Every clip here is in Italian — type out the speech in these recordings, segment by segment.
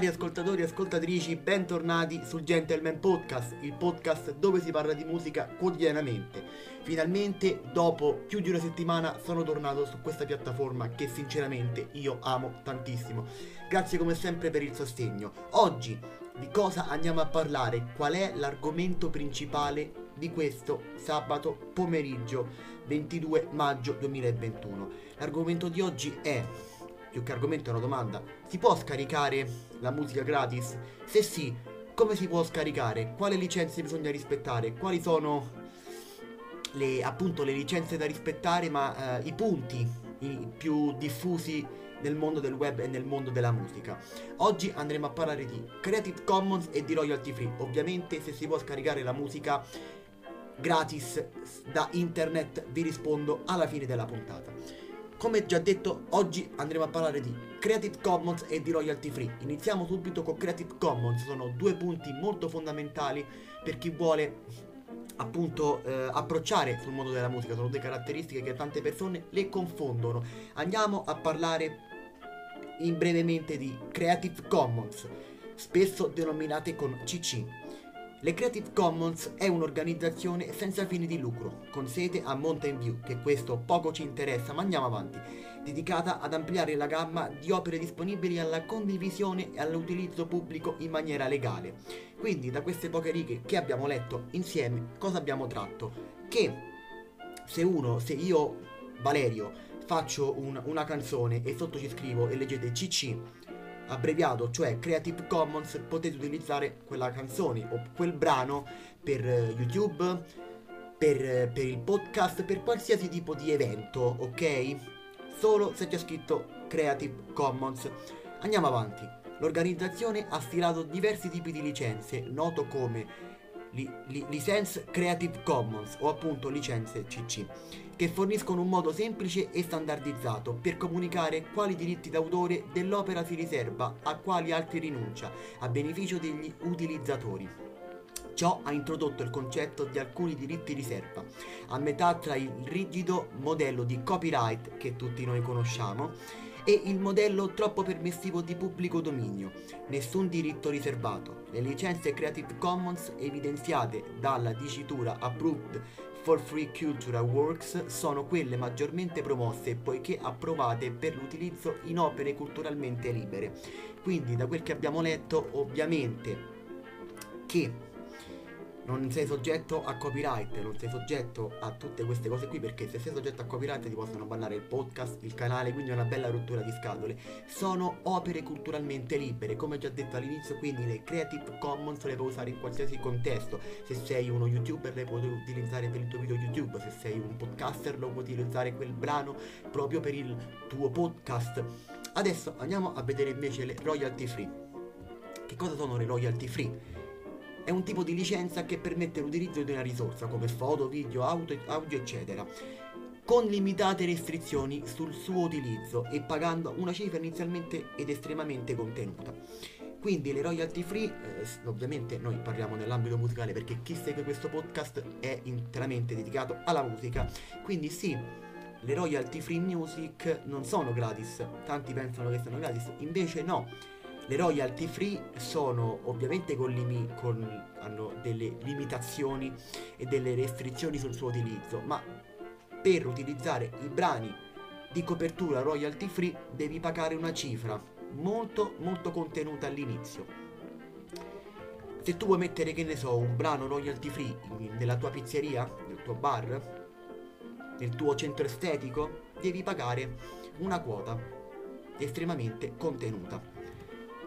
Cari ascoltatori e ascoltatrici, bentornati sul Gentleman Podcast, il podcast dove si parla di musica quotidianamente. Finalmente, dopo più di una settimana, sono tornato su questa piattaforma che sinceramente io amo tantissimo. Grazie come sempre per il sostegno. Oggi di cosa andiamo a parlare? Qual è l'argomento principale di questo sabato pomeriggio 22 maggio 2021? L'argomento di oggi è più che argomento è una domanda. Si può scaricare la musica gratis? Se sì, come si può scaricare? Quali licenze bisogna rispettare? Quali sono le, appunto le licenze da rispettare, ma eh, i punti i più diffusi nel mondo del web e nel mondo della musica. Oggi andremo a parlare di Creative Commons e di royalty free. Ovviamente se si può scaricare la musica gratis da internet vi rispondo alla fine della puntata. Come già detto, oggi andremo a parlare di Creative Commons e di royalty free. Iniziamo subito con Creative Commons, sono due punti molto fondamentali per chi vuole appunto eh, approcciare sul mondo della musica, sono due caratteristiche che tante persone le confondono. Andiamo a parlare in brevemente di Creative Commons, spesso denominate con CC. Le Creative Commons è un'organizzazione senza fini di lucro, con sede a Mountain View, che questo poco ci interessa, ma andiamo avanti, dedicata ad ampliare la gamma di opere disponibili alla condivisione e all'utilizzo pubblico in maniera legale. Quindi da queste poche righe che abbiamo letto insieme, cosa abbiamo tratto? Che se uno, se io, Valerio, faccio un, una canzone e sotto ci scrivo e leggete CC, abbreviato, cioè Creative Commons, potete utilizzare quella canzone o quel brano per eh, YouTube, per, eh, per il podcast, per qualsiasi tipo di evento, ok? Solo se c'è scritto Creative Commons. Andiamo avanti. L'organizzazione ha stilato diversi tipi di licenze, noto come li, li, license Creative Commons o appunto licenze CC, che forniscono un modo semplice e standardizzato per comunicare quali diritti d'autore dell'opera si riserva, a quali altri rinuncia, a beneficio degli utilizzatori. Ciò ha introdotto il concetto di alcuni diritti riserva, a metà tra il rigido modello di copyright che tutti noi conosciamo e il modello troppo permissivo di pubblico dominio, nessun diritto riservato. Le licenze Creative Commons evidenziate dalla dicitura Approved for Free Cultural Works sono quelle maggiormente promosse poiché approvate per l'utilizzo in opere culturalmente libere. Quindi da quel che abbiamo letto ovviamente che non sei soggetto a copyright, non sei soggetto a tutte queste cose qui perché se sei soggetto a copyright ti possono bannare il podcast, il canale, quindi è una bella rottura di scatole. Sono opere culturalmente libere, come già detto all'inizio, quindi le Creative Commons le puoi usare in qualsiasi contesto. Se sei uno youtuber le puoi utilizzare per il tuo video YouTube, se sei un podcaster lo puoi utilizzare quel brano proprio per il tuo podcast. Adesso andiamo a vedere invece le royalty free. Che cosa sono le royalty free? È un tipo di licenza che permette l'utilizzo di una risorsa come foto, video, auto, audio eccetera con limitate restrizioni sul suo utilizzo e pagando una cifra inizialmente ed estremamente contenuta. Quindi le royalty free, eh, ovviamente noi parliamo nell'ambito musicale perché chi segue questo podcast è interamente dedicato alla musica, quindi sì, le royalty free music non sono gratis, tanti pensano che siano gratis, invece no, le royalty free sono ovviamente con, limi- con hanno delle limitazioni e delle restrizioni sul suo utilizzo, ma per utilizzare i brani di copertura royalty free devi pagare una cifra molto molto contenuta all'inizio. Se tu vuoi mettere che ne so un brano royalty free nella tua pizzeria, nel tuo bar, nel tuo centro estetico, devi pagare una quota estremamente contenuta.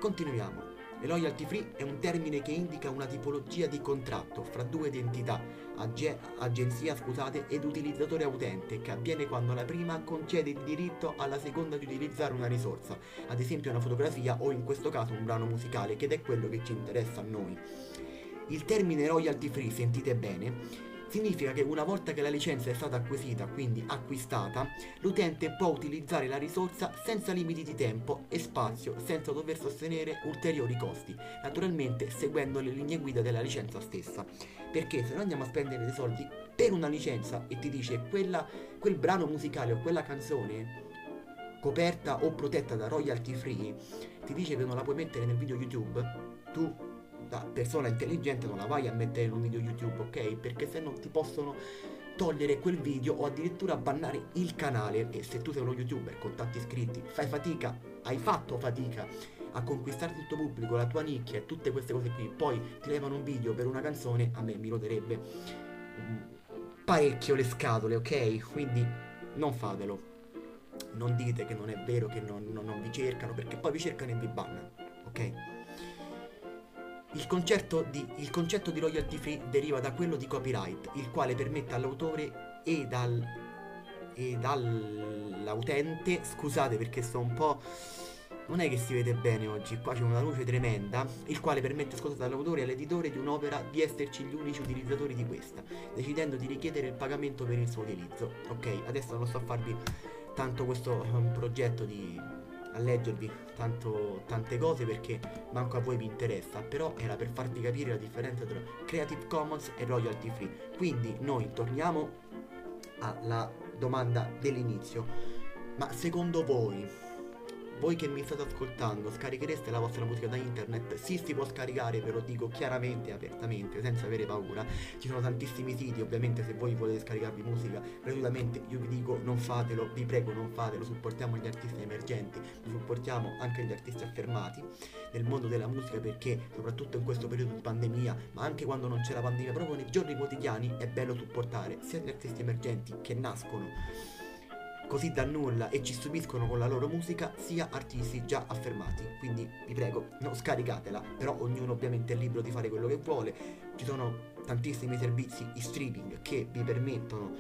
Continuiamo. Le royalty free è un termine che indica una tipologia di contratto fra due identità, ag- agenzia scusate, ed utilizzatore utente, che avviene quando la prima concede il diritto alla seconda di utilizzare una risorsa, ad esempio una fotografia o in questo caso un brano musicale, che è quello che ci interessa a noi. Il termine royalty free, sentite bene, Significa che una volta che la licenza è stata acquisita, quindi acquistata, l'utente può utilizzare la risorsa senza limiti di tempo e spazio, senza dover sostenere ulteriori costi, naturalmente seguendo le linee guida della licenza stessa. Perché se noi andiamo a spendere dei soldi per una licenza e ti dice quella, quel brano musicale o quella canzone coperta o protetta da royalty free, ti dice che non la puoi mettere nel video YouTube, tu da persona intelligente non la vai a mettere in un video YouTube, ok? Perché se no ti possono togliere quel video o addirittura bannare il canale e se tu sei uno youtuber con tanti iscritti fai fatica, hai fatto fatica a conquistarti il tuo pubblico, la tua nicchia e tutte queste cose qui, poi ti levano un video per una canzone, a me mi roderebbe parecchio le scatole, ok? Quindi non fatelo. Non dite che non è vero che non, non, non vi cercano, perché poi vi cercano e vi bannano, ok? Il concetto, di, il concetto di royalty free deriva da quello di copyright, il quale permette all'autore e, dal, e dall'utente, scusate perché sto un po'... Non è che si vede bene oggi, qua c'è una luce tremenda, il quale permette, scusate, all'autore e all'editore di un'opera di esserci gli unici utilizzatori di questa, decidendo di richiedere il pagamento per il suo utilizzo. Ok, adesso non sto a farvi tanto questo um, progetto di a leggervi tanto, tante cose perché manco a voi vi interessa, però era per farvi capire la differenza tra Creative Commons e royalty free. Quindi noi torniamo alla domanda dell'inizio. Ma secondo voi voi che mi state ascoltando, scarichereste la vostra musica da internet? Sì, si può scaricare, ve lo dico chiaramente e apertamente, senza avere paura. Ci sono tantissimi siti, ovviamente se voi volete scaricarvi musica gratuitamente, io vi dico non fatelo, vi prego non fatelo, supportiamo gli artisti emergenti, supportiamo anche gli artisti affermati nel mondo della musica perché soprattutto in questo periodo di pandemia, ma anche quando non c'è la pandemia, proprio nei giorni quotidiani è bello supportare sia gli artisti emergenti che nascono così da nulla e ci stupiscono con la loro musica sia artisti già affermati. Quindi vi prego, non scaricatela, però ognuno ovviamente è libero di fare quello che vuole. Ci sono tantissimi servizi in streaming che vi permettono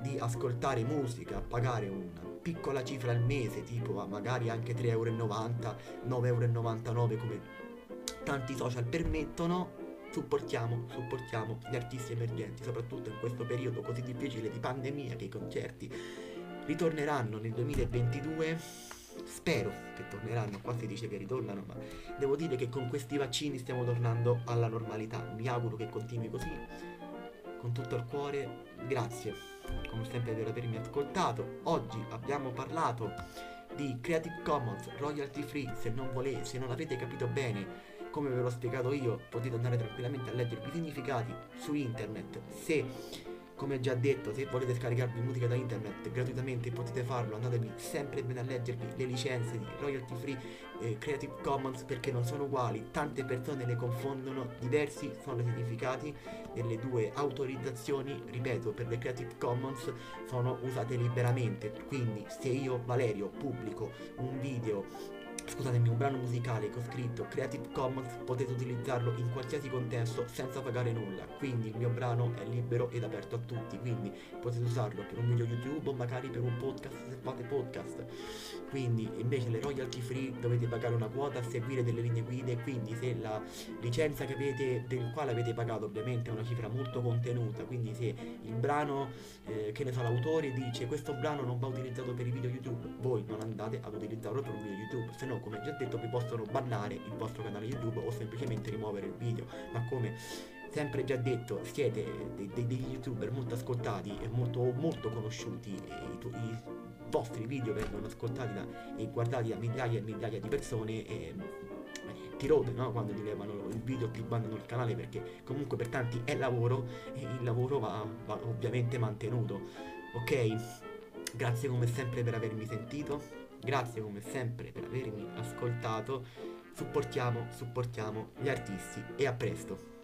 di ascoltare musica, pagare una piccola cifra al mese, tipo magari anche 3,90 euro, 9,99 euro come tanti social permettono supportiamo, supportiamo gli artisti emergenti, soprattutto in questo periodo così difficile di pandemia che i concerti ritorneranno nel 2022 spero che torneranno. Qua si dice che ritornano ma devo dire che con questi vaccini stiamo tornando alla normalità. Mi auguro che continui così. Con tutto il cuore grazie. Come sempre per avermi ascoltato. Oggi abbiamo parlato di Creative Commons royalty free se non volete se non avete capito bene come ve l'ho spiegato io potete andare tranquillamente a leggervi i significati su internet. Se come già detto, se volete scaricarvi musica da internet gratuitamente potete farlo, andatevi sempre bene a leggervi le licenze di royalty free eh, Creative Commons perché non sono uguali, tante persone le confondono, diversi sono i significati delle due autorizzazioni, ripeto, per le Creative Commons sono usate liberamente, quindi se io Valerio pubblico un video scusatemi, un brano musicale che ho scritto Creative Commons potete utilizzarlo in qualsiasi contesto senza pagare nulla, quindi il mio brano è libero ed aperto a tutti, quindi potete usarlo per un video YouTube o magari per un podcast se fate podcast. Quindi invece le royalty free dovete pagare una quota, seguire delle linee guida e quindi se la licenza che avete, del quale avete pagato ovviamente è una cifra molto contenuta, quindi se il brano, eh, che ne so, l'autore dice questo brano non va utilizzato per i video YouTube, voi non andate ad utilizzarlo per un video YouTube, se no come già detto vi possono bannare il vostro canale YouTube o semplicemente rimuovere il video. Ma come sempre già detto siete dei, dei, degli youtuber molto ascoltati e molto, molto conosciuti e i, i, vostri video vengono ascoltati da, e guardati da migliaia e migliaia di persone e ti rode no? quando ti levano il video ti bannano il canale perché comunque per tanti è lavoro e il lavoro va, va ovviamente mantenuto. Ok? Grazie come sempre per avermi sentito Grazie come sempre per avermi ascoltato. Supportiamo, supportiamo gli artisti e a presto.